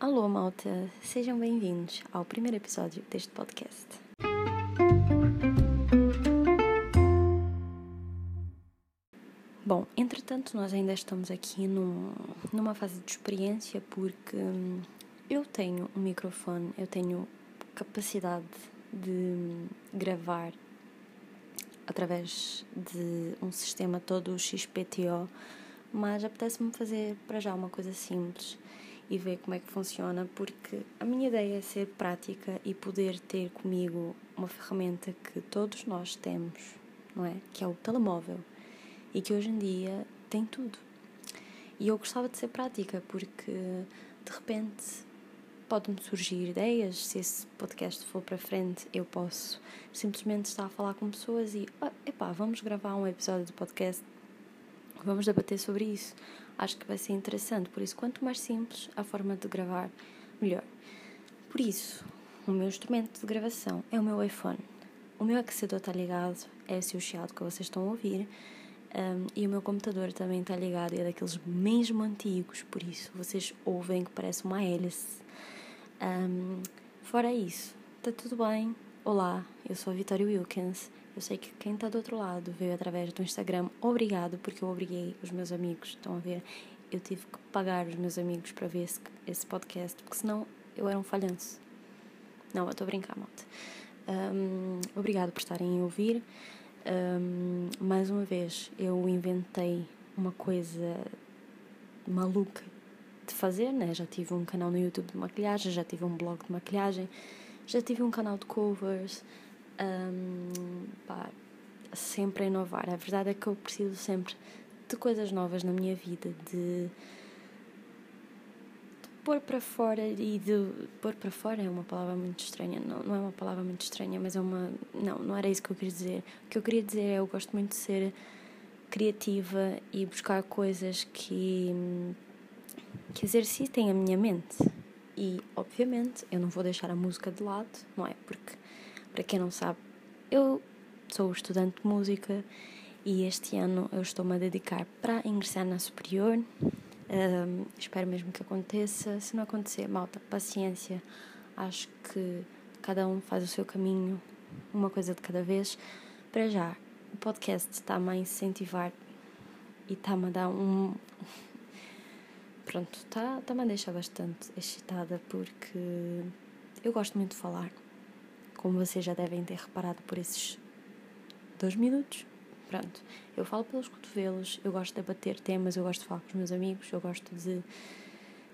Alô, malta! Sejam bem-vindos ao primeiro episódio deste podcast. Bom, entretanto, nós ainda estamos aqui num, numa fase de experiência porque hum, eu tenho um microfone, eu tenho capacidade de gravar através de um sistema todo XPTO, mas apetece-me fazer para já uma coisa simples e ver como é que funciona, porque a minha ideia é ser prática e poder ter comigo uma ferramenta que todos nós temos, não é? Que é o telemóvel e que hoje em dia tem tudo. E eu gostava de ser prática porque de repente podem surgir ideias. Se esse podcast for para frente, eu posso simplesmente estar a falar com pessoas e, ah, epá, vamos gravar um episódio do podcast, vamos debater sobre isso acho que vai ser interessante. Por isso, quanto mais simples a forma de gravar, melhor. Por isso, o meu instrumento de gravação é o meu iPhone. O meu aquecedor está ligado, é esse o chiado que vocês estão a ouvir. Um, e o meu computador também está ligado, é daqueles mesmo antigos, por isso vocês ouvem que parece uma hélice. Um, fora isso, está tudo bem. Olá, eu sou a Vitória Wilkins eu sei que quem está do outro lado veio através do Instagram. Obrigado, porque eu obriguei os meus amigos. Estão a ver? Eu tive que pagar os meus amigos para ver esse, esse podcast, porque senão eu era um falhanço. Não, eu estou a brincar, malta. Um, obrigado por estarem a ouvir. Um, mais uma vez, eu inventei uma coisa maluca de fazer, né? Já tive um canal no YouTube de maquilhagem, já tive um blog de maquilhagem, já tive um canal de covers um, pá, sempre a inovar. A verdade é que eu preciso sempre de coisas novas na minha vida, de, de pôr para fora e de pôr para fora é uma palavra muito estranha, não, não é uma palavra muito estranha, mas é uma. Não, não era isso que eu queria dizer. O que eu queria dizer é eu gosto muito de ser criativa e buscar coisas que, que exercitem a minha mente. E, obviamente, eu não vou deixar a música de lado, não é? Porque para quem não sabe, eu sou estudante de música e este ano eu estou-me a dedicar para ingressar na superior. Um, espero mesmo que aconteça. Se não acontecer, malta, paciência. Acho que cada um faz o seu caminho, uma coisa de cada vez. Para já, o podcast está-me a incentivar e está-me a dar um. Pronto, está-me tá a deixar bastante excitada porque eu gosto muito de falar como vocês já devem ter reparado por esses dois minutos. Pronto, eu falo pelos cotovelos, eu gosto de debater temas, eu gosto de falar com os meus amigos, eu gosto de, de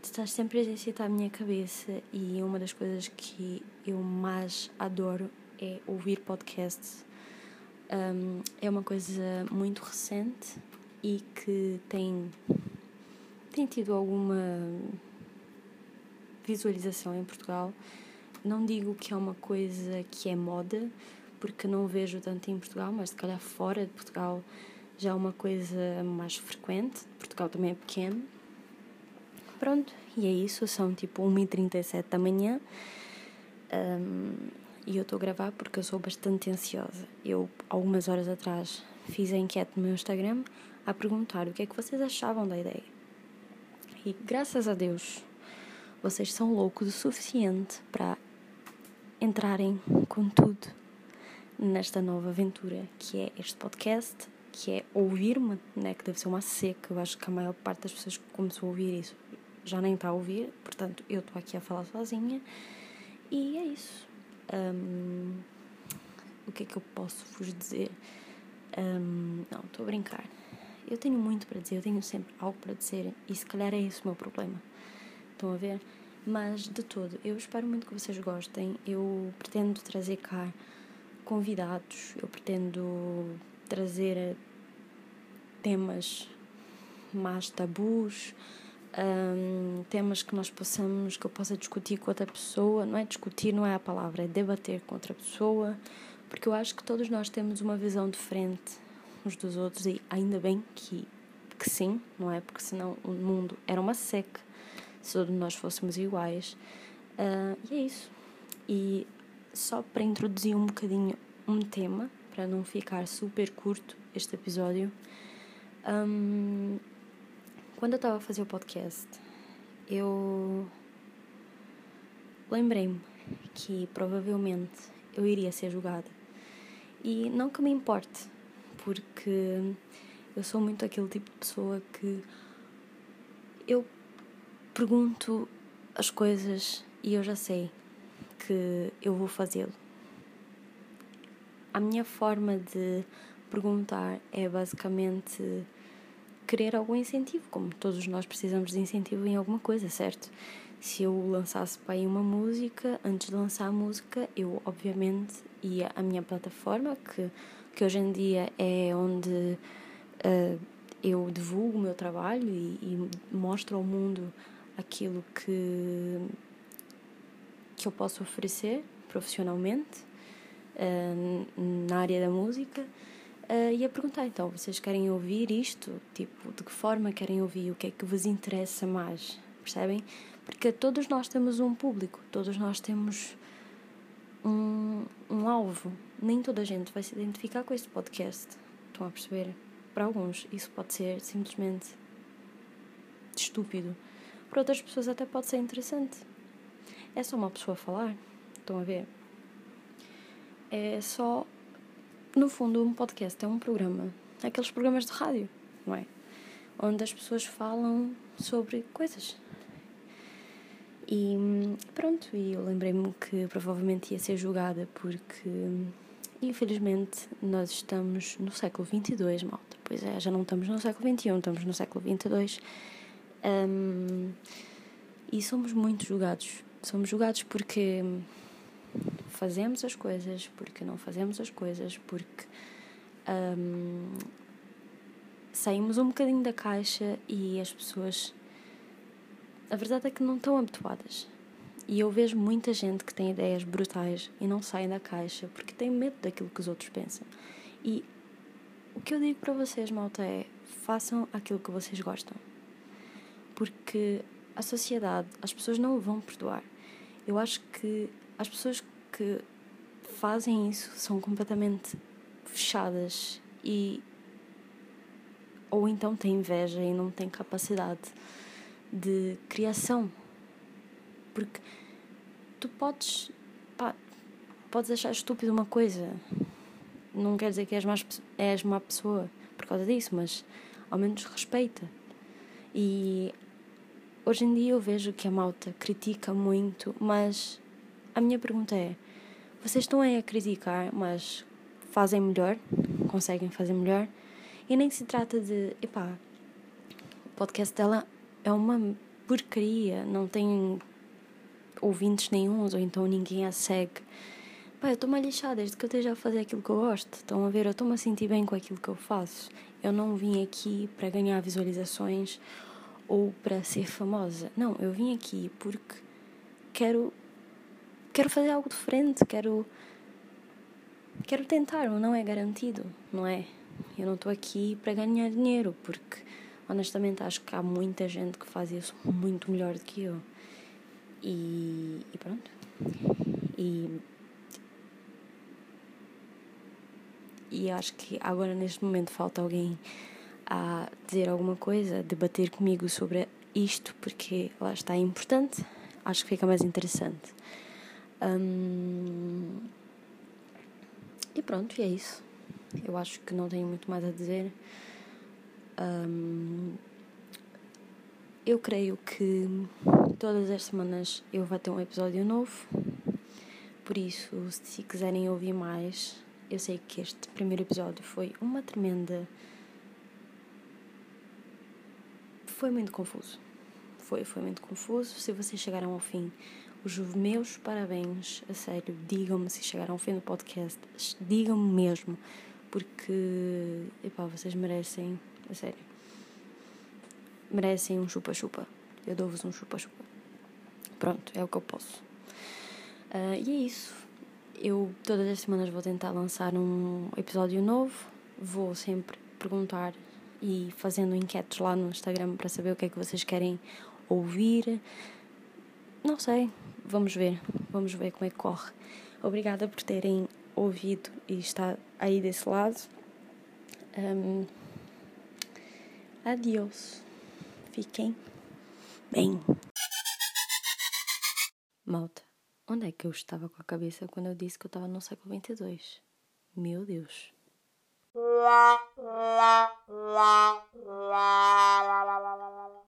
estar sempre a exercitar a minha cabeça e uma das coisas que eu mais adoro é ouvir podcasts. Um, é uma coisa muito recente e que tem, tem tido alguma visualização em Portugal não digo que é uma coisa que é moda, porque não vejo tanto em Portugal, mas se calhar fora de Portugal já é uma coisa mais frequente. Portugal também é pequeno. Pronto, e é isso. São tipo 1h37 da manhã. Um, e eu estou a gravar porque eu sou bastante ansiosa. Eu, algumas horas atrás, fiz a enquete no meu Instagram a perguntar o que é que vocês achavam da ideia. E graças a Deus, vocês são loucos o suficiente para entrarem com tudo nesta nova aventura que é este podcast, que é ouvir-me, né, que deve ser uma seca. Eu acho que a maior parte das pessoas que começou a ouvir isso já nem está a ouvir, portanto eu estou aqui a falar sozinha e é isso. Um, o que é que eu posso vos dizer? Um, não, estou a brincar. Eu tenho muito para dizer, eu tenho sempre algo para dizer e se calhar é esse o meu problema. Estão a ver? Mas de todo, eu espero muito que vocês gostem. Eu pretendo trazer cá convidados, eu pretendo trazer temas mais tabus, um, temas que nós possamos, que eu possa discutir com outra pessoa. Não é discutir, não é a palavra, é debater com outra pessoa, porque eu acho que todos nós temos uma visão diferente uns dos outros e ainda bem que, que sim, não é? Porque senão o mundo era uma seca se todos nós fôssemos iguais. Uh, e é isso. E só para introduzir um bocadinho um tema, para não ficar super curto este episódio, um, quando eu estava a fazer o podcast, eu lembrei-me que provavelmente eu iria ser julgada. E não que me importe, porque eu sou muito aquele tipo de pessoa que eu pergunto as coisas e eu já sei que eu vou fazê-lo. A minha forma de perguntar é basicamente querer algum incentivo, como todos nós precisamos de incentivo em alguma coisa, certo? Se eu lançasse para aí uma música, antes de lançar a música, eu obviamente ia à minha plataforma, que, que hoje em dia é onde uh, eu divulgo o meu trabalho e, e mostro ao mundo aquilo que, que eu posso oferecer profissionalmente uh, na área da música uh, e a perguntar então vocês querem ouvir isto? Tipo de que forma querem ouvir? O que é que vos interessa mais? Percebem? Porque todos nós temos um público todos nós temos um, um alvo. Nem toda a gente vai se identificar com este podcast. Estão a perceber? Para alguns isso pode ser simplesmente estúpido para outras pessoas até pode ser interessante é só uma pessoa falar estão a ver é só no fundo, um podcast é um programa, aqueles programas de rádio, não é? Onde as pessoas falam sobre coisas. E pronto, e eu lembrei-me que provavelmente ia ser julgada porque, infelizmente, nós estamos no século 22, malta. Pois é, já não estamos no século 21, estamos no século 22. Um, e somos muito julgados. Somos julgados porque fazemos as coisas, porque não fazemos as coisas, porque um, saímos um bocadinho da caixa e as pessoas. A verdade é que não estão habituadas. E eu vejo muita gente que tem ideias brutais e não saem da caixa porque tem medo daquilo que os outros pensam. E o que eu digo para vocês, malta, é façam aquilo que vocês gostam. Porque a sociedade, as pessoas não vão perdoar. Eu acho que as pessoas que fazem isso são completamente fechadas e ou então têm inveja e não têm capacidade de criação. Porque tu podes pá, podes achar estúpido uma coisa. Não quer dizer que és, mais, és má pessoa por causa disso, mas ao menos respeita. E hoje em dia eu vejo que a malta critica muito, mas a minha pergunta é: vocês estão aí a criticar, mas fazem melhor? Conseguem fazer melhor? E nem se trata de, epá, o podcast dela é uma porcaria, não tem ouvintes nenhums, ou então ninguém a segue. Pá, eu estou-me a lixar desde que eu esteja a fazer aquilo que eu gosto. Estão a ver? Eu estou-me a sentir bem com aquilo que eu faço. Eu não vim aqui para ganhar visualizações ou para ser famosa. Não, eu vim aqui porque quero quero fazer algo diferente, quero quero tentar, mas não é garantido, não é? Eu não estou aqui para ganhar dinheiro, porque honestamente acho que há muita gente que faz isso muito melhor do que eu. E, e pronto. E, e acho que agora neste momento falta alguém a dizer alguma coisa, debater comigo sobre isto, porque lá está é importante, acho que fica mais interessante. E pronto, e é isso. Eu acho que não tenho muito mais a dizer. Eu creio que todas as semanas eu vou ter um episódio novo. Por isso, se quiserem ouvir mais, eu sei que este primeiro episódio foi uma tremenda. Foi muito confuso. Foi, foi muito confuso. Se vocês chegaram ao fim, os meus parabéns, a sério. Digam-me se chegaram ao fim do podcast. Digam-me mesmo. Porque, epá, vocês merecem, a sério. Merecem um chupa-chupa. Eu dou-vos um chupa-chupa. Pronto, é o que eu posso. Uh, e é isso. Eu todas as semanas vou tentar lançar um episódio novo. Vou sempre perguntar e fazendo enquetes lá no Instagram para saber o que é que vocês querem ouvir. Não sei, vamos ver, vamos ver como é que corre. Obrigada por terem ouvido e estar aí desse lado. Um, adiós. Fiquem bem. Malta, Onde é que eu estava com a cabeça quando eu disse que eu estava no século 22? Meu Deus. la la la la la la